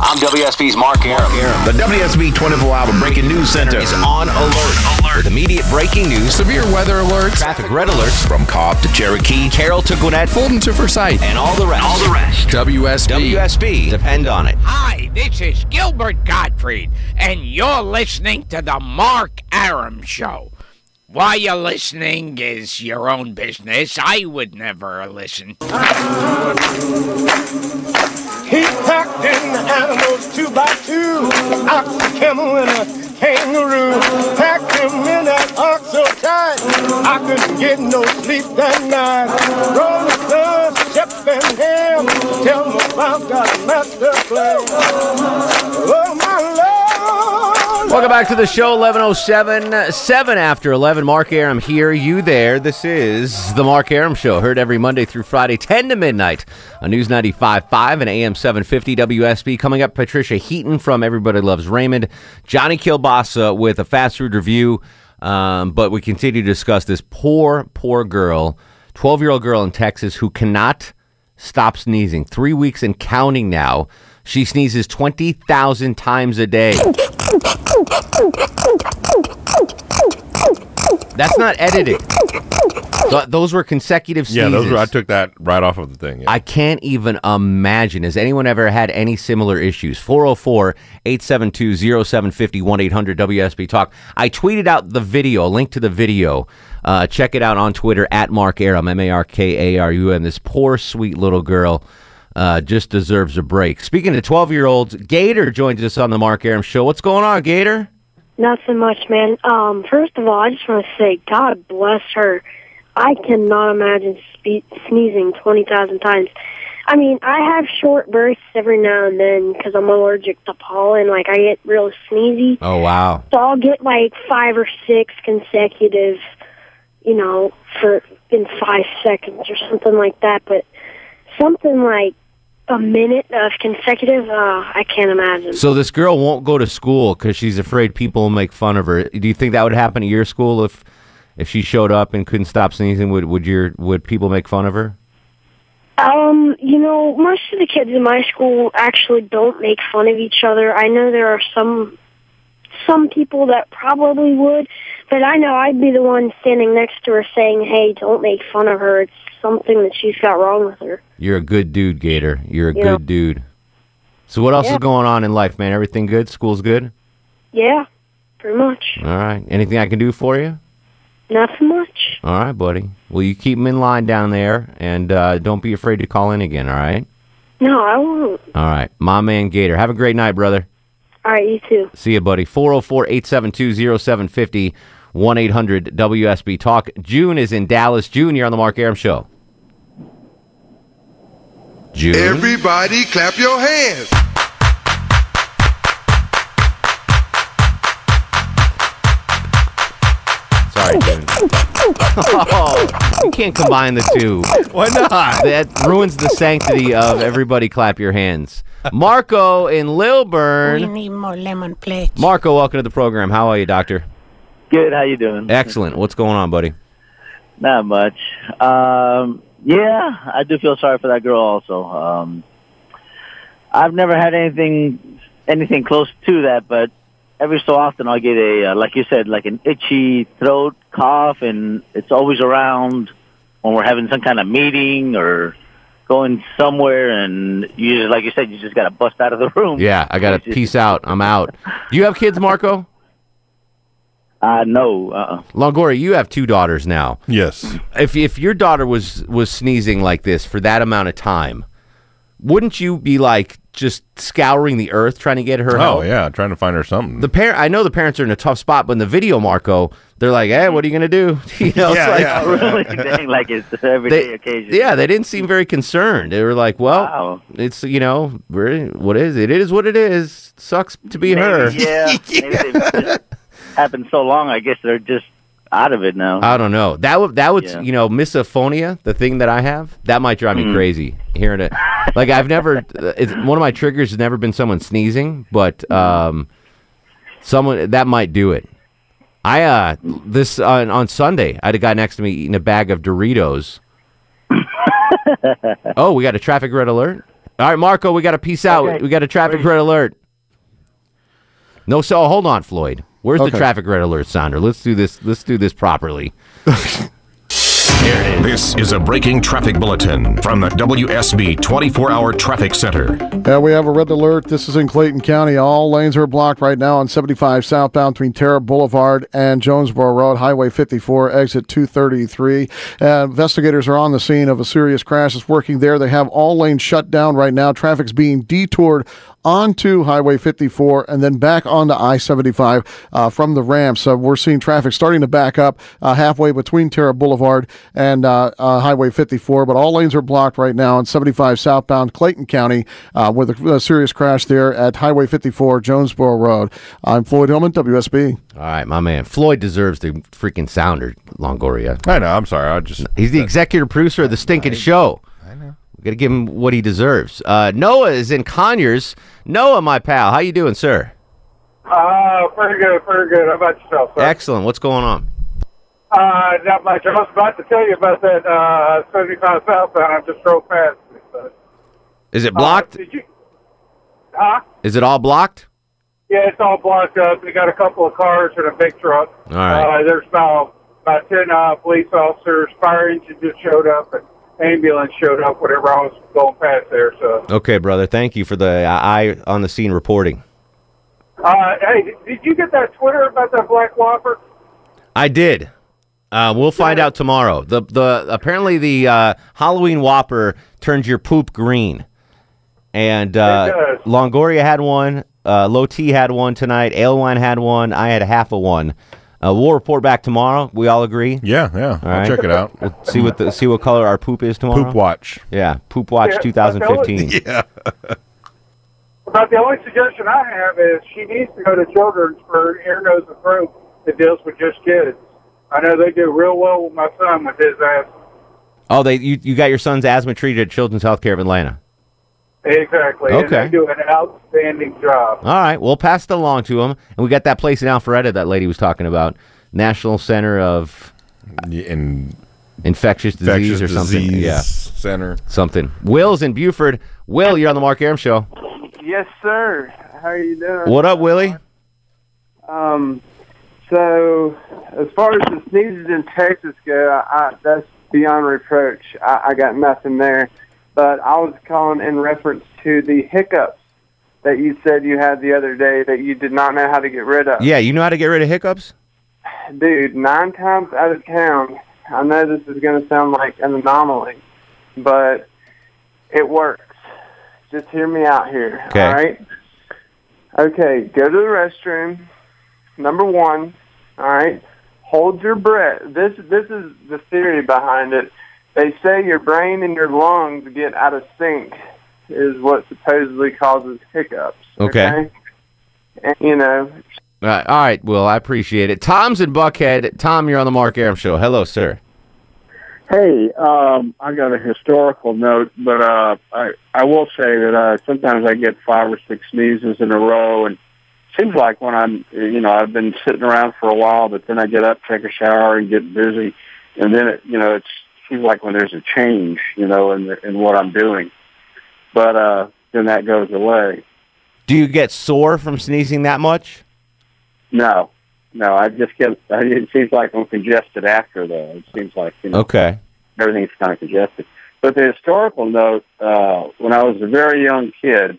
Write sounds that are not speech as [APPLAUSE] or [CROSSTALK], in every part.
I'm WSB's Mark Arum. The WSB 24 Hour Breaking News Center is on alert. alert. With immediate breaking news, severe weather alerts, traffic red alerts from Cobb to Cherokee, Carroll to Gwinnett, Fulton to Forsyth, and all the rest. All the rest. WSB. WSB. Depend on it. Hi, this is Gilbert Gottfried, and you're listening to the Mark Arum Show. Why you're listening is your own business. I would never listen. He packed in the animals two by two, ox, a camel, and a kangaroo. Packed him in that ox so tight, I couldn't get no sleep that night. Rolling Stone, Shep and Ham, tell me about that master plan. Welcome back to the show, 1107, 7 after 11. Mark Arum here, you there. This is the Mark Arum Show, heard every Monday through Friday, 10 to midnight on News 95.5 and AM 750 WSB. Coming up, Patricia Heaton from Everybody Loves Raymond, Johnny Kilbasa with a fast food review. Um, but we continue to discuss this poor, poor girl, 12 year old girl in Texas who cannot stop sneezing. Three weeks and counting now. She sneezes 20,000 times a day. That's not edited. Th- those were consecutive sneezes. Yeah, those were. I took that right off of the thing. Yeah. I can't even imagine. Has anyone ever had any similar issues? 404 872 0750 1 800 WSB Talk. I tweeted out the video, a link to the video. Uh, check it out on Twitter at Mark Arum, M A R K A R U M. This poor, sweet little girl uh, just deserves a break. Speaking to 12 year olds, Gator joins us on the Mark Arum Show. What's going on, Gator? Nothing much, man. Um, first of all, I just want to say, God bless her. I cannot imagine spe- sneezing 20,000 times. I mean, I have short bursts every now and then because I'm allergic to pollen. Like, I get real sneezy. Oh, wow. So I'll get like five or six consecutive, you know, for in five seconds or something like that. But something like a minute of consecutive, uh, I can't imagine. So this girl won't go to school because she's afraid people will make fun of her. Do you think that would happen at your school if if she showed up and couldn't stop sneezing? Would would your would people make fun of her? Um, you know, most of the kids in my school actually don't make fun of each other. I know there are some some people that probably would, but I know I'd be the one standing next to her saying, "Hey, don't make fun of her. It's something that she's got wrong with her." You're a good dude, Gator. You're a Yeah. good dude. So what else Yeah. is going on in life, man? Everything good? School's good? Yeah, pretty much. All right. Anything I can do for you? Nothing much. All right, buddy. Well, you keep them in line down there, and uh, don't be afraid to call in again. All right. No, I won't. All right, my man Gator. Have a great night, brother. All right, you too. See you, buddy. 404 872 0750 1 800 WSB Talk. June is in Dallas. June, you're on the Mark Arum Show. June. Everybody clap your hands. Sorry, June. [LAUGHS] oh, you can't combine the two. Why not? That ruins the sanctity of everybody clap your hands. Marco in Lilburn. We need more lemon plates. Marco, welcome to the program. How are you, doctor? Good. How you doing? Excellent. What's going on, buddy? Not much. Um, yeah, I do feel sorry for that girl. Also, um, I've never had anything anything close to that, but every so often I'll get a uh, like you said, like an itchy throat, cough, and it's always around when we're having some kind of meeting or going somewhere, and you just like you said, you just got to bust out of the room. Yeah, I got to peace out. I'm out. Do you have kids, Marco? [LAUGHS] Uh, no. Uh-uh. Longoria, you have two daughters now. Yes. If if your daughter was was sneezing like this for that amount of time, wouldn't you be like just scouring the earth trying to get her Oh help. yeah, trying to find her something. The parent, I know the parents are in a tough spot, but in the video, Marco, they're like, "Hey, what are you gonna do?" [LAUGHS] You know, it's Yeah, like, yeah. [LAUGHS] really, like it's an everyday They- occasion. yeah, they didn't seem very concerned. They were like, "Well, Wow. it's you know, what is it? It is what it is. Sucks to be her." Maybe, yeah, [LAUGHS] maybe they've just happened so long. I guess they're just out of it now. I don't know. That would that would Yeah. you know misophonia, the thing that I have, that might drive me crazy hearing it. Like I've never, it's, one of my triggers has never been someone sneezing, but Hmm. um, someone that might do it. I uh this on on Sunday, I had a guy next to me eating a bag of Doritos. [LAUGHS] oh, we got a traffic red alert. All right, Marco, we got to peace out. Okay. We got a traffic red alert. No, so hold on, Floyd. Where's the traffic red alert sounder? Let's do this. Let's do this properly. [LAUGHS] This is a breaking traffic bulletin from the WSB 24 Hour Traffic Center. Yeah, we have a red alert. This is in Clayton County. All lanes are blocked right now on 75 southbound between Tara Boulevard and Jonesboro Road, Highway 54, exit 233. Uh, investigators are on the scene of a serious crash. It's working there. They have all lanes shut down right now. Traffic's being detoured onto Highway 54 and then back onto I 75 uh, from the ramp. So we're seeing traffic starting to back up uh, halfway between Tara Boulevard and uh, uh, Highway 54, but all lanes are blocked right now on 75 southbound Clayton County uh, with a, a serious crash there at Highway 54, Jonesboro Road. I'm Floyd Hillman, WSB. All right, my man. Floyd deserves the freaking sounder, Longoria. I know. I'm sorry. I just He's the executive producer of the stinking show. I know. We got to give him what he deserves. Uh, Noah is in Conyers. Noah, my pal, how you doing, sir? Uh, pretty good, pretty good. How about yourself, sir? Excellent. What's going on? Uh, not much. I was about to tell you about that uh, 75 southbound. I just drove past it. But, Is it blocked? Uh, did you? Huh? Is it all blocked? Yeah, it's all blocked up. They got a couple of cars and a big truck. All right. Uh, there's about about ten uh, police officers. Fire engine just showed up, and ambulance showed up. Whenever I was going past there, so. Okay, brother. Thank you for the eye on the scene reporting. Uh, hey, did- you get that Twitter about that Black Whopper? I did. Uh, we'll find out tomorrow. The the apparently the uh, Halloween Whopper turns your poop green, and uh. Longoria had one. Uh, Low T had one tonight. Alewine had one. I had half of one. Uh, we'll report back tomorrow. We all agree. yeah, yeah. All I'll right. check it out. We'll see what the see what color our poop is tomorrow. Poop watch. Yeah, Poop Watch Yeah, 2015. Yeah. [LAUGHS] About the only suggestion I have is she needs to go to Children's for ear, nose, and throat that deals with just kids. I know they do real well with my son with his asthma. Oh, they you, you got your son's asthma treated at Children's Healthcare of Atlanta. Exactly. And Okay. they do an outstanding job. All right, we'll pass it along to him. And we got that place in Alpharetta that lady was talking about, National Center of In Infectious Disease infectious or something. disease Yeah, center. something. Will's in Buford. Will, you're on the Mark Arum Show. Yes, sir. How are you doing? What up, Willie? Um, so as far as the sneezes in Texas go, I, I, that's beyond reproach. I, I got nothing there. But I was calling in reference to the hiccups that you said you had the other day that you did not know how to get rid of. Yeah, you know how to get rid of hiccups? Dude, nine times out of ten, I know this is going to sound like an anomaly, but it works. Just hear me out here, Okay. all right? Okay, go to the restroom. Number one, all right. Hold your breath. This this is the theory behind it. They say your brain and your lungs get out of sync, is what supposedly causes hiccups. Okay. And, you know, Uh, all right, Will, I appreciate it. Tom's in Buckhead. Tom, you're on the Mark Arum Show. Hello, sir. Hey, um, I got a historical note, but uh, I I will say that uh, sometimes I get five or six sneezes in a row, and it seems like when I'm, you know, I've been sitting around for a while, but then I get up, take a shower, and get busy, and then it, you know, it seems like when there's a change, you know, in the, in what I'm doing, but uh, then that goes away. Do you get sore from sneezing that much? No, no, I just get. It seems like I'm congested after though. It seems like you know. Okay. everything's kind of congested. But the historical note, uh, when I was a very young kid,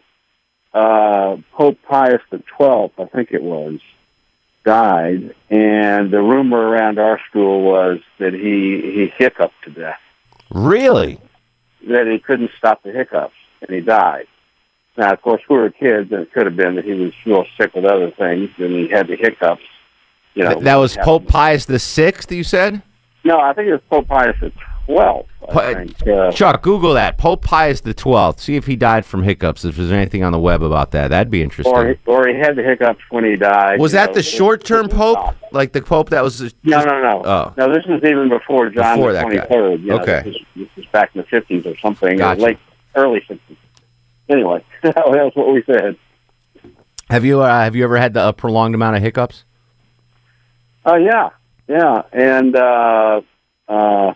uh, Pope Pius the Twelfth, I think it was, died, and the rumor around our school was that he he hiccuped to death. Really? That he couldn't stop the hiccups, and he died. Now, of course, we were kids, and it could have been that he was real sick with other things, and he had the hiccups. You know, Th- that was Pope Pius the Sixth. You said. No, I think it was Pope Pius the twelfth. Think. Uh, Chuck, Google that. Pope Pius the Twelfth. See if he died from hiccups. If there's anything on the web about that, that'd be interesting. or he, or he had the hiccups when he died. was that know. the short-term pope, like the pope that was? Just, No, no, no. Oh. No, this was even before John Before the 23rd. You know, Okay. This is, this is back in the 50s or something, Gotcha. or late, early 50s. Anyway, [LAUGHS] that's what we said. Have you uh, have you ever had the, a prolonged amount of hiccups? Oh, yeah. Yeah. And, uh, uh,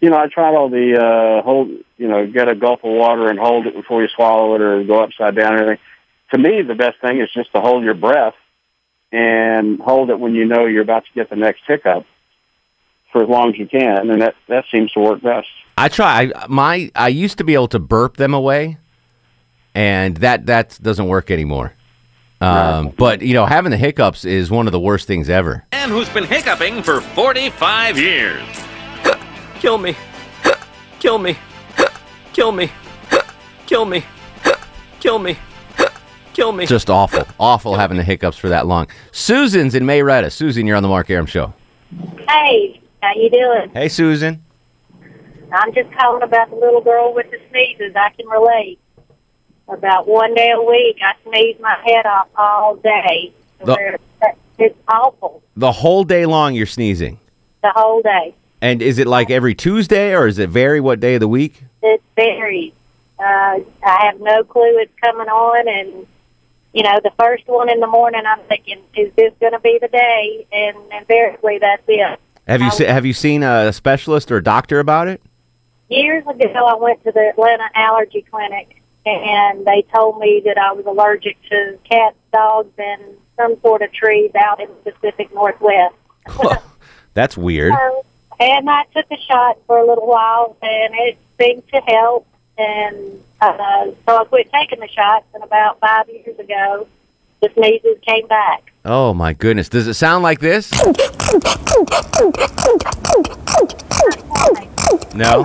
you know, I tried all the, uh, hold, you know, get a gulp of water and hold it before you swallow it or go upside down and everything. To me, the best thing is just to hold your breath and hold it when you know you're about to get the next hiccup for as long as you can. And that, that seems to work best. I try. I, my I used to be able to burp them away, and that that doesn't work anymore. Um, but you know, having the hiccups is one of the worst things ever. And who's been hiccuping for 45 years. Kill me. Kill me. Kill me. Kill me. Kill me. Kill me. Just awful, awful having the hiccups for that long. Susan's in Marietta. Susan, you're on the Mark Arum show. Hey, how you doing? Hey, Susan. I'm just calling about the little girl with the sneezes. I can relate. About one day a week, I sneeze my head off all day. The- It's awful The whole day long, you're sneezing. the whole day. And is it like every Tuesday, or is it vary what day of the week? It varies. Uh, I have no clue it's coming on, and you know, the first one in the morning, I'm thinking, is this going to be the day? And invariably, that's it. Have you I- se- have you seen a specialist or a doctor about it? Years ago, I went to the Atlanta Allergy Clinic, and they told me that I was allergic to cats, dogs, and some sort of trees out in the Pacific Northwest. [LAUGHS] That's weird. So, and I took a shot for a little while, and it seemed to help. And uh, so I quit taking the shots, and about five years ago, the sneezes came back. Oh my goodness! Does it sound like this? No.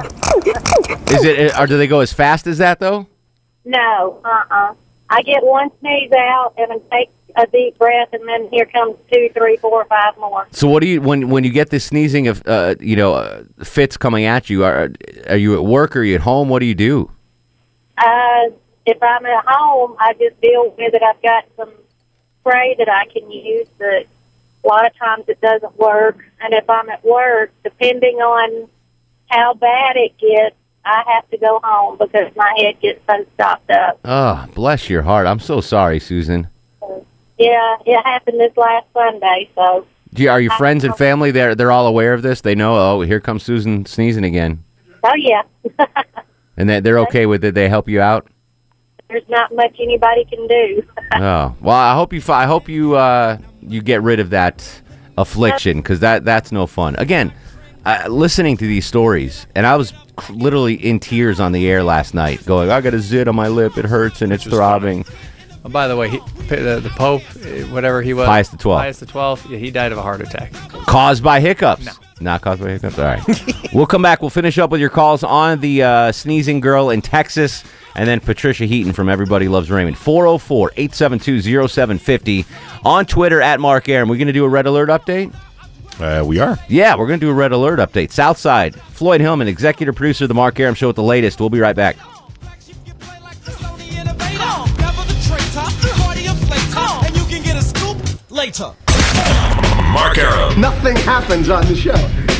Is it? Or do they go as fast as that though? No, uh-uh. I get one sneeze out, and I take a deep breath, and then here comes two, three, four, five more. So what do you when when you get this sneezing of uh, you know uh, fits coming at you? Are are you at work? Or are you at home? What do you do? Uh, if I'm at home, I just deal with it. I've got some spray that I can use, but a lot of times it doesn't work. And if I'm at work, depending on how bad it gets, I have to go home because my head gets so stopped up. Oh, bless your heart. I'm so sorry, Susan. Yeah, it happened this last Sunday, so Do you, are your friends and family they're they're all aware of this? They know. Oh, here comes Susan sneezing again, oh yeah, [LAUGHS] and they they're okay with it. They help you out. there's not much anybody can do. [LAUGHS] Oh well, I hope you fi- I hope you uh, you get rid of that affliction because that that's no fun. Again, uh, listening to these stories, and I was cr- literally in tears on the air last night, going, "I got a zit on my lip, it hurts and it's throbbing." Oh, by the way, he, the, the Pope, eh, whatever he was, Pius the 12th. Pius the Twelfth, yeah, he died of a heart attack. Caused by hiccups. No. Not caused by hiccups. All right. [LAUGHS] we'll come back. We'll finish up with your calls on the uh, sneezing girl in Texas and then Patricia Heaton from Everybody Loves Raymond. 404 872 0750 on Twitter at Mark Arum. We're going to do a red alert update? Uh, we are. Yeah, we're going to do a red alert update. Southside, Floyd Hillman, executive producer of the Mark Arum Show with the latest. We'll be right back. Later. Mark Arum. Nothing happens on the show.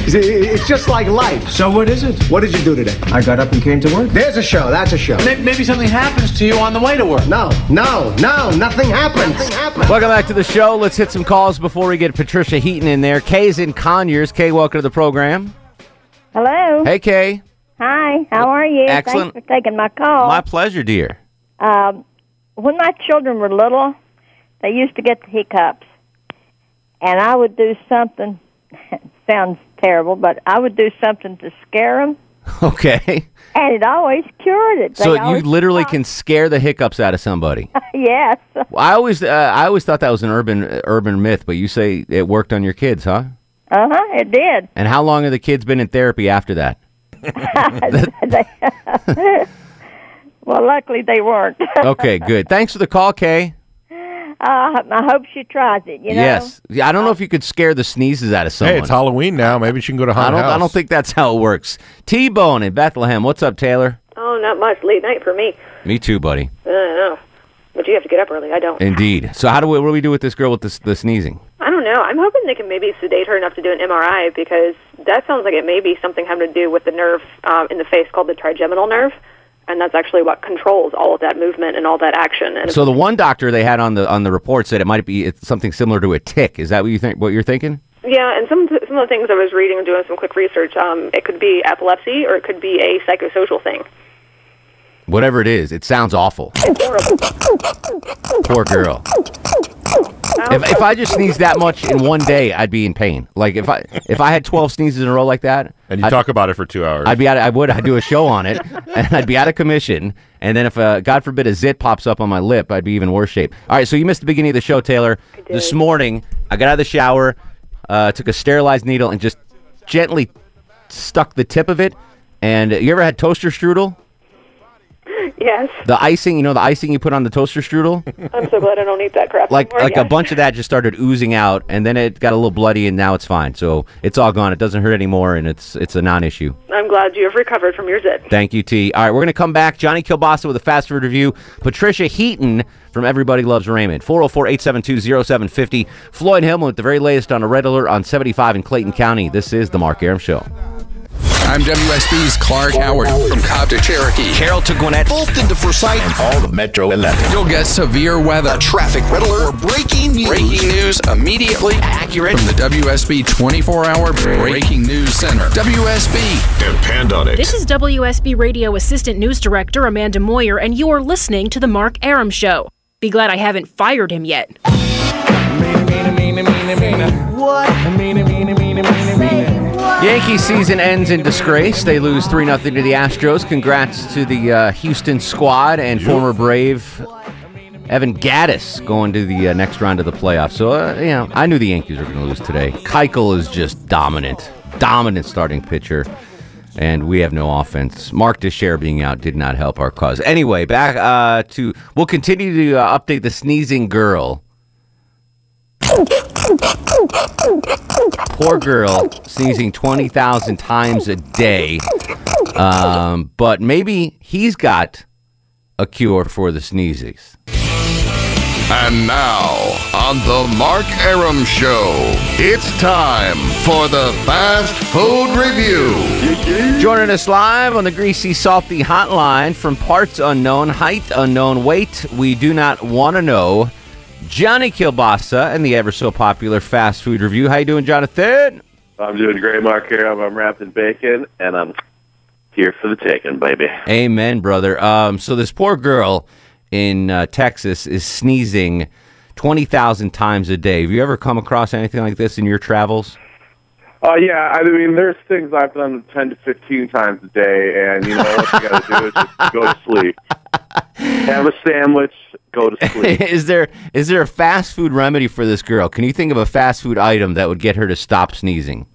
It's- It's just like life. So what is it? What did you do today? I got up and came to work. There's a show. That's a show. Maybe something happens to you on the way to work. No, no, no. Nothing happens. Nothing happens. Welcome back to the show. Let's hit some calls before we get Patricia Heaton in there. Kay's in Conyers. Kay, welcome to the program. Hello. Hey, Kay. Hi. How are you? Excellent. Thanks for taking my call. My pleasure, dear. Um, when my children were little, they used to get the hiccups, and I would do something. [LAUGHS] sounds terrible, but I would do something to scare them, [LAUGHS] Okay. and it always cured it. They So you literally can scare the hiccups out of somebody. [LAUGHS] yes. I always, uh, I always thought that was an urban, uh, urban myth, but you say it worked on your kids, huh? Uh huh. It did. And how long have the kids been in therapy after that? Well, luckily they weren't. Okay, good. Thanks for the call, Kay. Uh, I hope she tries it. You know. Yes. I don't know if you could scare the sneezes out of someone. Hey, it's Halloween now. Maybe she can go to I haunted don't. house. I don't think that's how it works. T Bone in Bethlehem. What's up, Taylor? Oh, not much. Late night for me. Me too, buddy. I don't know. But you have to get up early. I don't. Indeed. So how do we? What do we do with this girl with this, the sneezing? I don't know. I'm hoping they can maybe sedate her enough to do an MRI because that sounds like it may be something having to do with the nerve um, in the face called the trigeminal nerve, and that's actually what controls all of that movement and all that action. And So the one doctor they had on the on the report said it might be it's something similar to a tick. Is that what you think? What you're thinking? yeah, and some some of the things I was reading and doing some quick research, um, it could be epilepsy or it could be a psychosocial thing. Whatever it is, it sounds awful. Poor girl. If, if I just sneezed that much in one day, I'd be in pain. Like if I if I had twelve sneezes in a row like that, And you I'd- talk about it for two hours. I'd be out. I would. I'd do a show on it, [LAUGHS] and I'd be out of commission. And then if, uh, God forbid, a zit pops up on my lip, I'd be even worse shape. All right. So you missed the beginning of the show, Taylor. This morning, I got out of the shower, uh, took a sterilized needle, and just gently stuck the tip of it. And you ever had toaster strudel? Yes, The icing, you know, the icing you put on the toaster strudel. I'm so glad I don't eat that crap like anymore. like yeah. a bunch of that just started oozing out, and then it got a little bloody, and now it's fine. So it's all gone. It doesn't hurt anymore, and it's it's a non-issue. I'm glad you have recovered from your zit. Thank you, T. All right, we're going to come back. Johnny Kilbasa with a fast food review. Patricia Heaton from Everybody Loves Raymond. 404 872 0750. Floyd Hillman with the very latest on a red alert on 75 in Clayton County. This is The Mark Arum Show. I'm WSB's Clark Howard from Cobb to Cherokee. Carroll to Gwinnett. Fulton to Forsyth. And all the Metro 11. You'll get severe weather. Traffic red alert. Breaking news. Breaking news immediately accurate from the WSB 24 hour Breaking News Center. WSB. Depend on it. This is WSB Radio Assistant News Director Amanda Moyer, and you are listening to The Mark Arum Show. Be glad I haven't fired him yet. Yankee season ends in disgrace. They lose 3 0 to the Astros. Congrats to the uh, Houston squad and former Brave Evan Gattis going to the uh, next round of the playoffs. So, uh, you know, I knew the Yankees were going to lose today. Keuchel is just dominant, dominant starting pitcher. And we have no offense. Mark Teixeira being out did not help our cause. Anyway, back uh, to we'll continue to uh, update the sneezing girl. Poor girl sneezing 20,000 times a day. Um, but maybe he's got a cure for the sneezes. And now, on the Mark Arum Show, it's time for the Fast Food Review. Joining us live on the Greasy Salty Hotline from parts unknown, height unknown, weight we do not want to know. Johnny Kilbasa and the ever so popular Fast Food Review. How you doing, Jonathan? I'm doing great, Mark. Here I'm, I'm wrapped in bacon, and I'm here for the taking, baby. Amen, brother. Um, so this poor girl in uh, Texas is sneezing twenty thousand times a day. Have you ever come across anything like this in your travels? Oh yeah, I mean, there's things I've done 10 to 15 times a day, and you know what you got to do is just go to sleep. Have a sandwich, go to [LAUGHS] sleep. is there is there a fast food remedy for this girl? Can you think of a fast food item that would get her to stop sneezing?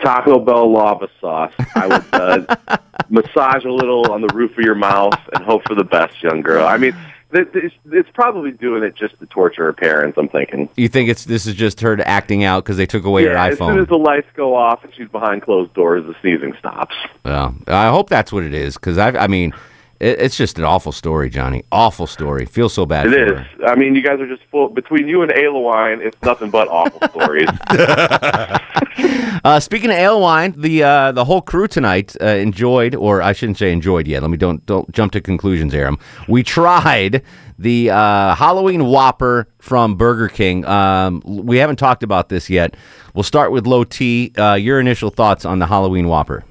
Taco Bell lava sauce. I would uh, [LAUGHS] massage a little on the roof of your mouth and hope for the best, young girl. I mean, it's probably doing it just to torture her parents. I'm thinking. You think it's this is just her acting out because they took away yeah, her as soon iPhone? as the lights go off and she's behind closed doors, the sneezing stops. well, I hope that's what it is because I I mean it, it's just an awful story, Johnny. Awful story. Feel so bad. It is. her. I mean, you guys are just full. Between you and Alewine, it's nothing but awful stories. [LAUGHS] [LAUGHS] Uh, speaking of Alewine, the uh, the whole crew tonight uh, enjoyed, or I shouldn't say enjoyed yet. Let me don't don't jump to conclusions, Arum. We tried the uh, Halloween Whopper from Burger King. Um, we haven't talked about this yet. We'll start with Low T. Uh, your initial thoughts on the Halloween Whopper?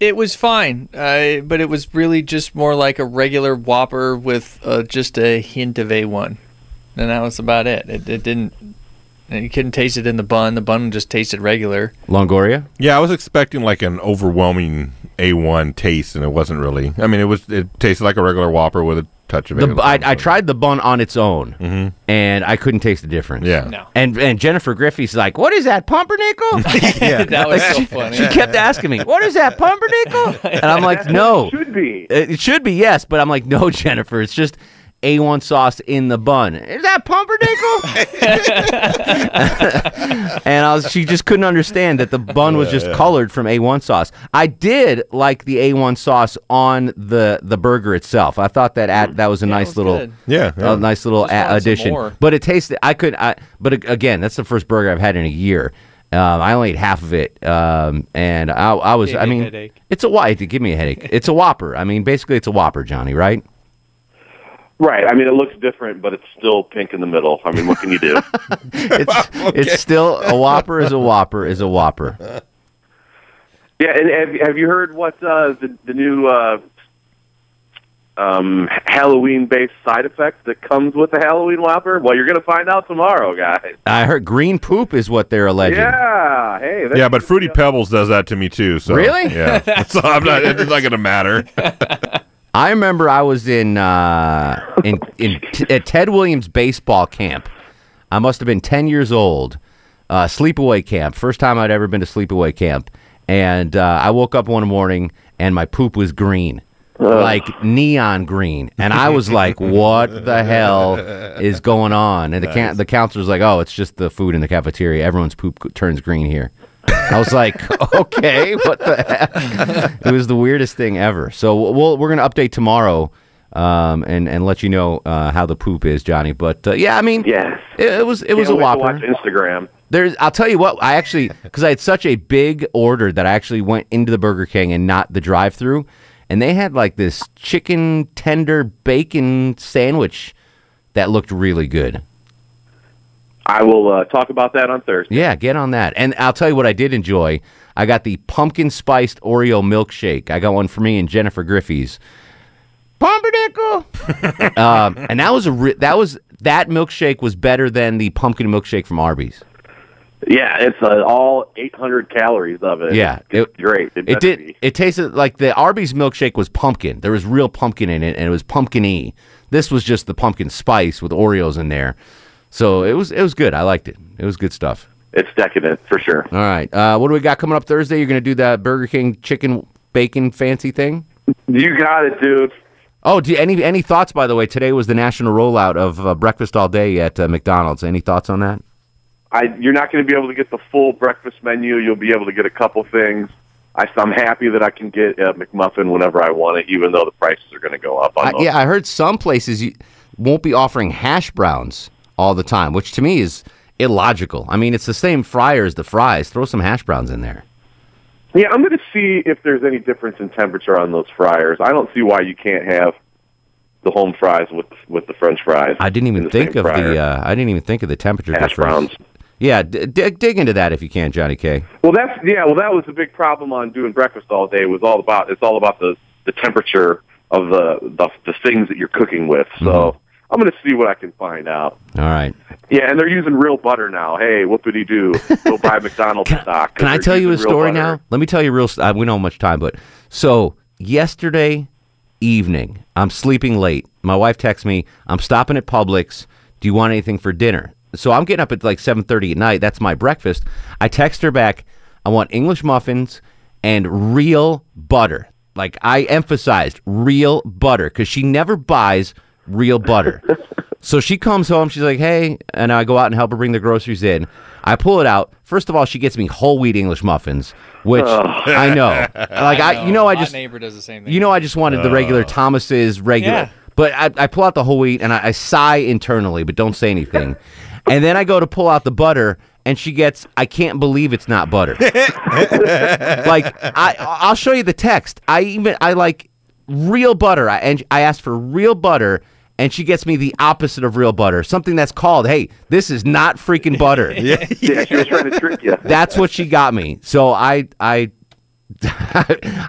It was fine, uh, but it was really just more like a regular Whopper with uh, just a hint of A1. And that was about it. It, it didn't. You couldn't taste it in the bun. The bun just tasted regular. Longoria? Yeah, I was expecting like an overwhelming A1 taste, and it wasn't really. I mean, it was it tasted like a regular Whopper with a touch of The, it. I, I tried the bun on its own, mm-hmm. and I couldn't taste the difference. Yeah. No. And and Jennifer Griffey's like, "What is that pumpernickel?" [LAUGHS] Yeah. [LAUGHS] That was Like, so she, funny. she kept asking me, "What is that pumpernickel?" [LAUGHS] And I'm like, "No, it should be. it it should be yes," but I'm like, "No, Jennifer, it's just." A1 sauce in the bun. Is that pumpernickel? [LAUGHS] [LAUGHS] and I was, she just couldn't understand that the bun was just colored from A1 sauce. I did like the A1 sauce on the the burger itself. I thought that at, that was a nice was little good. Yeah, yeah. a nice little a- addition. But it tasted. I could. I but again, that's the first burger I've had in a year. Um, I only ate half of it, um, and I, I was. Gave I you a mean, headache. it's a why. It give me a headache. It's a Whopper. I mean, basically, it's a Whopper, Johnny. Right? Right. I mean, it looks different, but it's still pink in the middle. I mean, what can you do? [LAUGHS] It's [LAUGHS] it's still a Whopper. Is a Whopper. Is a Whopper. [LAUGHS] yeah. And have, have you heard what uh, the the new uh, um, Halloween-based side effect that comes with the Halloween Whopper? Well, you're going to find out tomorrow, guys. I heard green poop is what they're alleging. Yeah. Hey. that's- Yeah, but Fruity Pebbles does that to me too. So Really? Yeah. so I'm not. It's not going to matter. I remember I was in uh, [LAUGHS] in in t- at Ted Williams baseball camp. I must have been ten years old. Uh, sleepaway camp, first time I'd ever been to sleepaway camp, and uh, I woke up one morning and my poop was green, like neon green, and I was like, [LAUGHS] "What the hell is going on?" And the can- the counselor's like, "Oh, it's just the food in the cafeteria. Everyone's poop turns green here." I was like, okay, what the heck? It was the weirdest thing ever. So we'll, we're going to update tomorrow um, and, and let you know uh, how the poop is, Johnny. But uh, yeah, I mean, Yes. it, it was it was a Can't wait to whopper. Watch Instagram. There's, I'll tell you what, I actually, because I had such a big order that I actually went into the Burger King and not the drive-through, and they had like this chicken tender bacon sandwich that looked really good. I will uh, talk about that on Thursday. Yeah, get on that. And I'll tell you what I did enjoy. I got the pumpkin spiced Oreo milkshake. I got one for me and Jennifer Griffey's. Pumpernickel. [LAUGHS] um, and that was a re- that was that milkshake was better than the pumpkin milkshake from Arby's. Yeah, it's uh, all 800 calories of it. Yeah, it's great. It, It did. be. It tasted like the Arby's milkshake was pumpkin. There was real pumpkin in it, and it was pumpkin-y. This was just the pumpkin spice with Oreos in there. So it was it was good. I liked it. It was good stuff. It's decadent for sure. All right. Uh, what do we got coming up Thursday? You're going to do that Burger King chicken bacon fancy thing? You got it, dude. Oh, do you, any any thoughts? By the way, today was the national rollout of uh, breakfast all day at uh, McDonald's. Any thoughts on that? I, you're not going to be able to get the full breakfast menu. You'll be able to get a couple things. I, I'm happy that I can get a McMuffin whenever I want it, even though the prices are going to go up. On I, yeah, I heard some places you won't be offering hash browns all the time, which to me is illogical. I mean, it's the same fryer as the fries. Throw some hash browns in there. Yeah, I'm going to see if there's any difference in temperature on those fryers. I don't see why you can't have the home fries with with the French fries. I didn't even think of fryer. the. Uh, I didn't even think of the temperature Hash difference. browns. Yeah, d- dig dig into that if you can, Johnny K. Well, that's yeah. Well, that was the big problem on doing breakfast all day. It was all about it's all about the the temperature of the the, the things that you're cooking with. So Mm-hmm. I'm going to see what I can find out. All right. Yeah, and they're using real butter now. Hey, whoopity doo! Go buy [LAUGHS] McDonald's stock. 'cause Can I tell you a story butter. now? Let me tell you real. Uh, we don't have much time, but so yesterday evening, I'm sleeping late. My wife texts me, "I'm stopping at Publix. Do you want anything for dinner?" So I'm getting up at like 7:30 at night. That's my breakfast. I text her back, "I want English muffins and real butter." Like I emphasized, real butter because she never buys real butter. [LAUGHS] So she comes home. She's like, "Hey," and I go out and help her bring the groceries in. I pull it out. First of all, she gets me whole wheat English muffins, which Oh. I know. [LAUGHS] Like I, you know, I My just neighbor does the same thing. you know, I just wanted the regular. Thomas's regular. Yeah. But I, I pull out the whole wheat and I, I sigh internally, but don't say anything. [LAUGHS] and then I go to pull out the butter, and she gets, I can't believe it's not butter. like I, I'll show you the text. I even I like real butter, I, and I asked for real butter. And she gets me the opposite of real butter, something that's called, "Hey, this is not freaking butter." yeah, [LAUGHS] yeah, she was trying to trick you. [LAUGHS] That's what she got me. So I I [LAUGHS]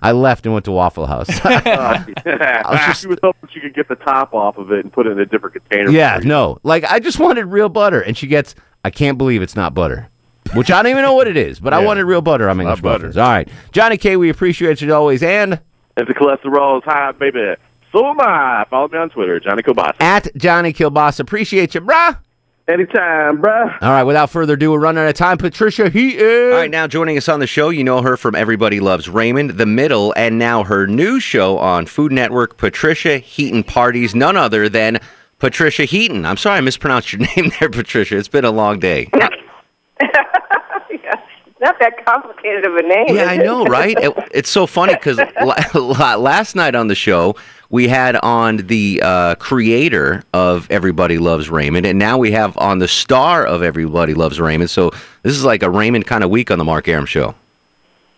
I left and went to Waffle House. Uh, she was hoping she could get the top off of it and put it in a different container. yeah, no. Like I just wanted real butter and she gets I can't believe it's not butter. Which I don't even know what it is, but I wanted real butter on English butter. muffins. All right. Johnny K, we appreciate you as always and If the cholesterol is high, baby, So am I. Follow me on Twitter, Johnny Kilbasa. At Johnny Kilbasa. Appreciate you, bruh. Anytime, bruh. All right, without further ado, we're running out of time. Patricia Heaton. All right, now joining us on the show, you know her from Everybody Loves Raymond, The Middle, and now her new show on Food Network, Patricia Heaton Parties, none other than Patricia Heaton. I'm sorry I mispronounced your [LAUGHS] name there, Patricia. It's been a long day. [LAUGHS] Not that complicated of a name. Yeah, I know, [LAUGHS] right? It, it's so funny because last night on the show we had on the uh, creator of Everybody Loves Raymond, and now we have on the star of Everybody Loves Raymond. So this is like a Raymond kind of week on the Mark Arum Show.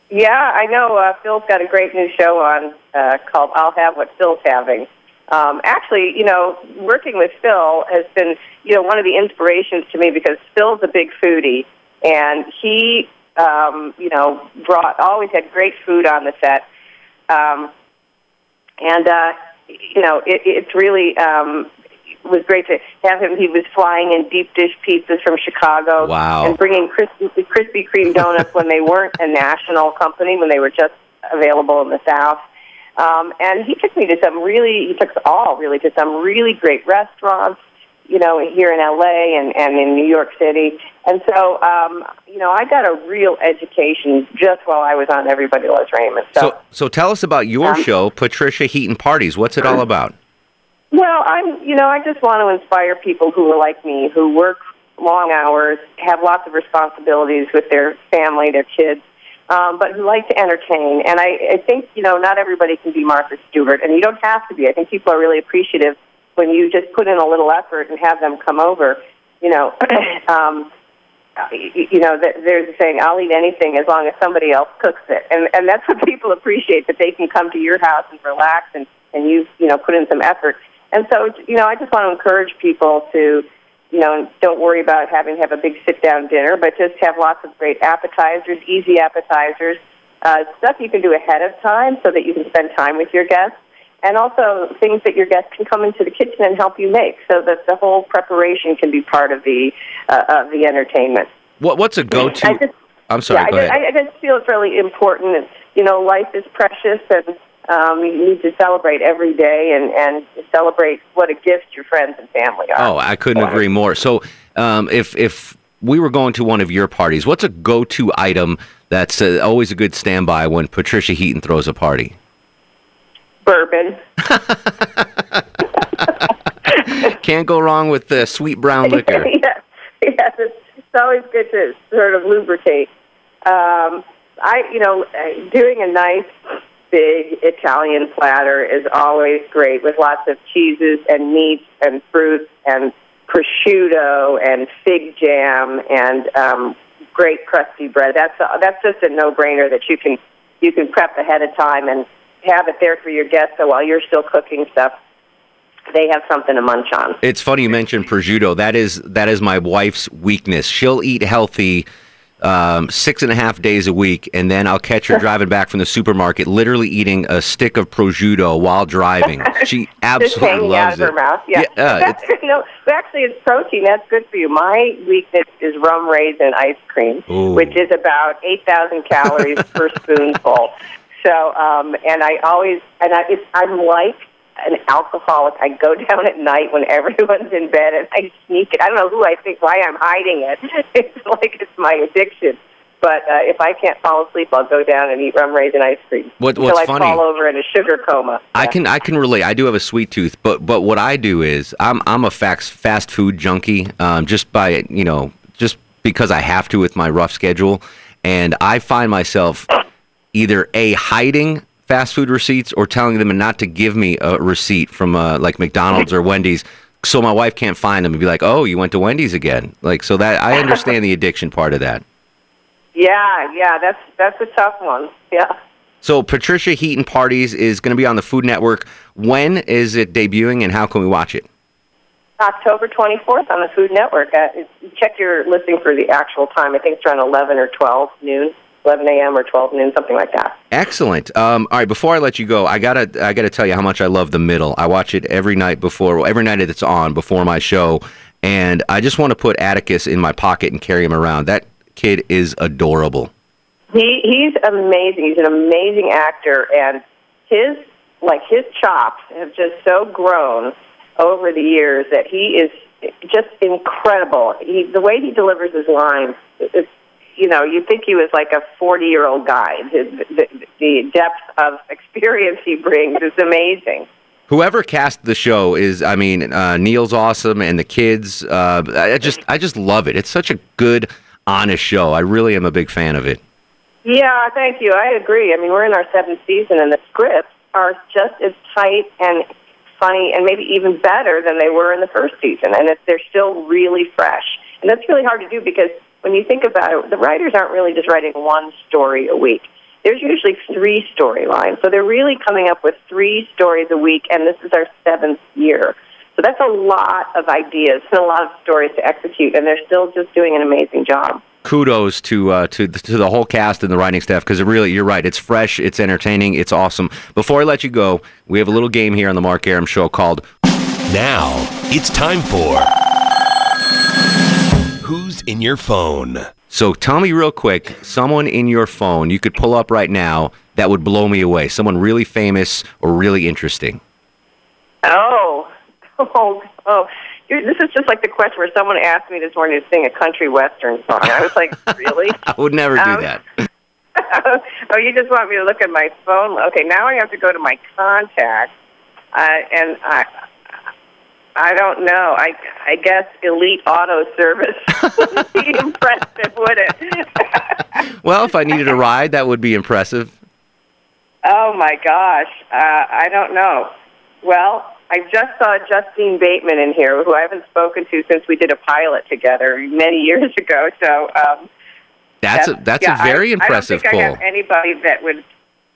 Yeah, I know. Uh, Phil's got a great new show on uh, called "I'll Have What Phil's Having." Um, actually, you know, working with Phil has been, you know, one of the inspirations to me because Phil's a big foodie, and he, um, you know, brought always had great food on the set, um, and uh, you know, it, it's really um, was great to have him. He was flying in deep dish pizzas from Chicago, Wow. and bringing Krispy, Krispy Kreme donuts when they weren't a national company, when they were just available in the South. Um, and he took me to some really, he took us all really to some really great restaurants, you know, here in LA and, and in New York City. And so, um, you know, I got a real education just while I was on Everybody Loves Raymond. So, So, so tell us about your Um, show, Patricia Heaton Parties. What's it all about? Well, I'm, you know, I just want to inspire people who are like me, who work long hours, have lots of responsibilities with their family, their kids, um, but who like to entertain. And I, I think, you know, not everybody can be Martha Stewart, and you don't have to be. I think people are really appreciative when you just put in a little effort and have them come over. You know, [CLEARS THROAT] um, you know, th- there's a saying, "I'll eat anything as long as somebody else cooks it," and and that's what [LAUGHS] people appreciate that they can come to your house and relax and and you you know put in some effort. And so you know, I just want to encourage people to you know don't worry about having have a big sit down dinner, but just have lots of great appetizers, easy appetizers, uh, stuff you can do ahead of time so that you can spend time with your guests. And also things that your guests can come into the kitchen and help you make, so that the whole preparation can be part of the uh, of the entertainment. What What's a go-to? I just- I'm sorry. yeah, go I, ahead. just, I, I just feel it's really important. And, you know, life is precious, and um, you need to celebrate every day and and celebrate what a gift your friends and family are. Oh, I couldn't agree more. So, um, if if we were going to one of your parties, what's a go-to item that's uh, always a good standby when Patricia Heaton throws a party? Bourbon. [LAUGHS] Can't go wrong with the sweet brown liquor. [LAUGHS] yes, yes, it's, it's always good to sort of lubricate. Um, I, you know, doing a nice big Italian platter is always great with lots of cheeses and meats and fruits and prosciutto and fig jam and um, great crusty bread. That's a, that's just a no-brainer that you can you can prep ahead of time and have it there for your guests. So while you're still cooking stuff, they have something to munch on. It's funny you mentioned prosciutto. That is that is my wife's weakness. She'll eat healthy um, six and a half days a week, and then I'll catch her [LAUGHS] driving back from the supermarket, literally eating a stick of prosciutto while driving. She [LAUGHS] absolutely loves it. Yeah, Yeah, uh, that's you [LAUGHS] know, actually, it's protein. That's good for you. My weakness is rum raisin ice cream, Ooh. which is about eight thousand calories per spoonful. So, um, and I always, and I, it's, I'm like an alcoholic. I go [LAUGHS] down at night when everyone's in bed, and I sneak it. I don't know who I think why I'm hiding it. [LAUGHS] It's like it's my addiction. But uh, if I can't fall asleep, I'll go down and eat rum raisin ice cream What- until I funny- fall over in a sugar coma. I can I can relate. I do have a sweet tooth, but but what I do is I'm I'm a fast fast food junkie. Um, just by you know just because I have to with my rough schedule, and I find myself either a hiding fast food receipts or telling them not to give me a receipt from uh, like McDonald's or Wendy's. So my wife can't find them and be like, "Oh, you went to Wendy's again." Like, so that I understand the addiction part of that. Yeah, yeah, that's that's a tough one. [LAUGHS] Yeah. So Patricia Heaton Parties is going to be on the Food Network. When is it debuting, and how can we watch it? October 24th on the Food Network. Uh, check your listing for the actual time. I think it's around 11 or 12 noon, 11 a.m. or 12 noon, something like that. Excellent. Um, all right, before I let you go, I gotta I gotta tell you how much I love the middle. I watch it every night before, well, every night that it's on before my show, and I just want to put Atticus in my pocket and carry him around. That kid is adorable. He he's amazing. He's an amazing actor, and his like his chops have just so grown over the years that he is just incredible. He the way he delivers his lines, it's you know, you'd think he was like a 40 year old guy. The, the, the depth of [LAUGHS] experience he brings is amazing. Whoever cast the show is, I mean, uh, Neil's awesome, and the kids. Uh, I just, I just love it. It's such a good, honest show. I really am a big fan of it. Yeah, thank you. I agree. I mean, we're in our seventh season, and the scripts are just as tight and funny, and maybe even better than they were in the first season. And it's, they're still really fresh, and that's really hard to do because when you think about it, the writers aren't really just writing one story a week. There's usually three storylines, so they're really coming up with three stories a week, and this is our seventh year. So that's a lot of ideas and a lot of stories to execute, and they're still just doing an amazing job kudos to uh, to to the whole cast and the writing staff because it really you're right it's fresh it's entertaining it's awesome before i let you go we have a little game here on the Mark Arum show called now it's time for who's in your phone so tell me real quick someone in your phone you could pull up right now that would blow me away someone really famous or really interesting oh [LAUGHS] oh oh this is just like the question where someone asked me this morning to sing a country western song. I was like, [LAUGHS] really? I would never do Um, that. [LAUGHS] oh, you just want me to look at my phone? Okay, now I have to go to my contacts, uh, and I, I don't know. I, I guess Elite Auto Service [LAUGHS] would be [LAUGHS] impressive, would it? [LAUGHS] well if i needed a ride that would be impressive oh my gosh, uh, I don't know. Well, I just saw Justine Bateman in here, who I haven't spoken to since we did a pilot together many years ago. So um, that's a that's yeah, a very I, impressive I don't think pull I have anybody that would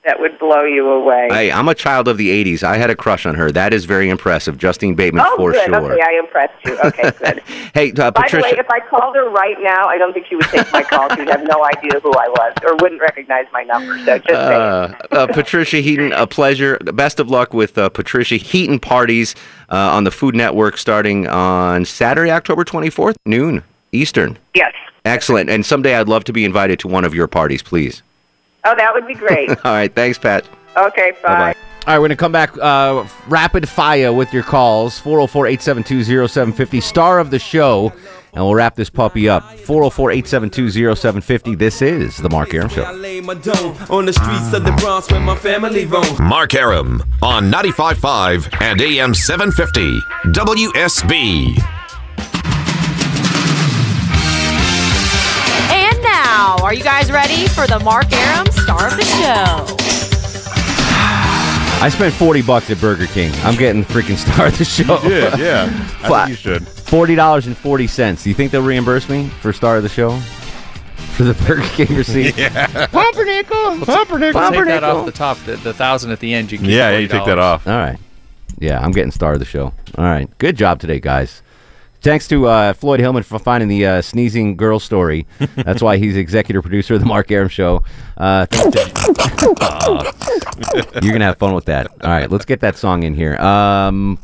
that would blow you away. Hey, I'm a child of the 80s. I had a crush on her. That is very impressive. Justine Bateman, oh, for good. sure. Okay, I impressed you. Okay, [LAUGHS] good. Hey, uh, By Patricia. the way, if I called her right now, I don't think she would take my call. She'd have no idea who I was or wouldn't recognize my number. So just. Uh, uh, Patricia Heaton, a pleasure. Best of luck with uh, Patricia Heaton parties uh, on the Food Network starting on Saturday, October 24th, noon Eastern. Yes. Excellent. And someday I'd love to be invited to one of your parties, please. Oh, that would be great. [LAUGHS] All right. Thanks, Pat. okay, bye. Bye-bye. All right, we're going to come back uh, rapid fire with your calls 404 872 0750, star of the show, and we'll wrap this puppy up. 404 872 0750. This is The Mark Arum Show. lay my dome on the streets of the Bronx where my family roams. Mark Arum on 95.5 and AM 750 WSB. And now, are you guys ready for the Mark Arum star of the show? [SIGHS] I spent 40 bucks at Burger King. I'm getting the freaking [LAUGHS] star of the show. You did, yeah. I think [LAUGHS] you should. $40.40. Do you think they'll reimburse me for star of the show? For the Burger King receipt? [LAUGHS] Yeah. Pumpernickel! Pumpernickel! Take that off the top, the, the thousand at the end. You keep Yeah, yeah, you take that off. All right. Yeah, I'm getting star of the show. All right. Good job today, guys. Thanks to uh, Floyd Hillman for finding the uh, sneezing girl story. That's why he's executive producer of the Mark Arum Show. Uh, to- You're gonna have fun with that. All right, let's get that song in here. Um,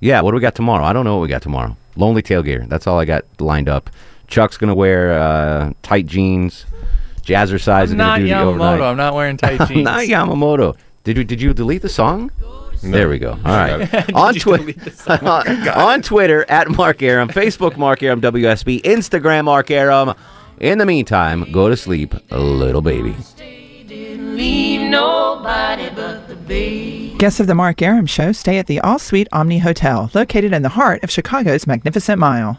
yeah, what do we got tomorrow? I don't know what we got tomorrow. Lonely tailgater. That's all I got lined up. Chuck's gonna wear uh, tight jeans. Jazzercise is I'm gonna not do the Yamamoto. I'm not wearing tight [LAUGHS] I'm jeans. not Yamamoto. Did you did you delete the song? There we go. All right. [LAUGHS] On you Twitter, delete the song? [LAUGHS] Oh [LAUGHS] on Twitter at Mark Arum, Facebook Mark Arum WSB, Instagram Mark Arum. In the meantime, go to sleep, little baby. Leave nobody but the baby. Guests of the Mark Arum Show stay at the All Suite Omni Hotel, located in the heart of Chicago's Magnificent Mile.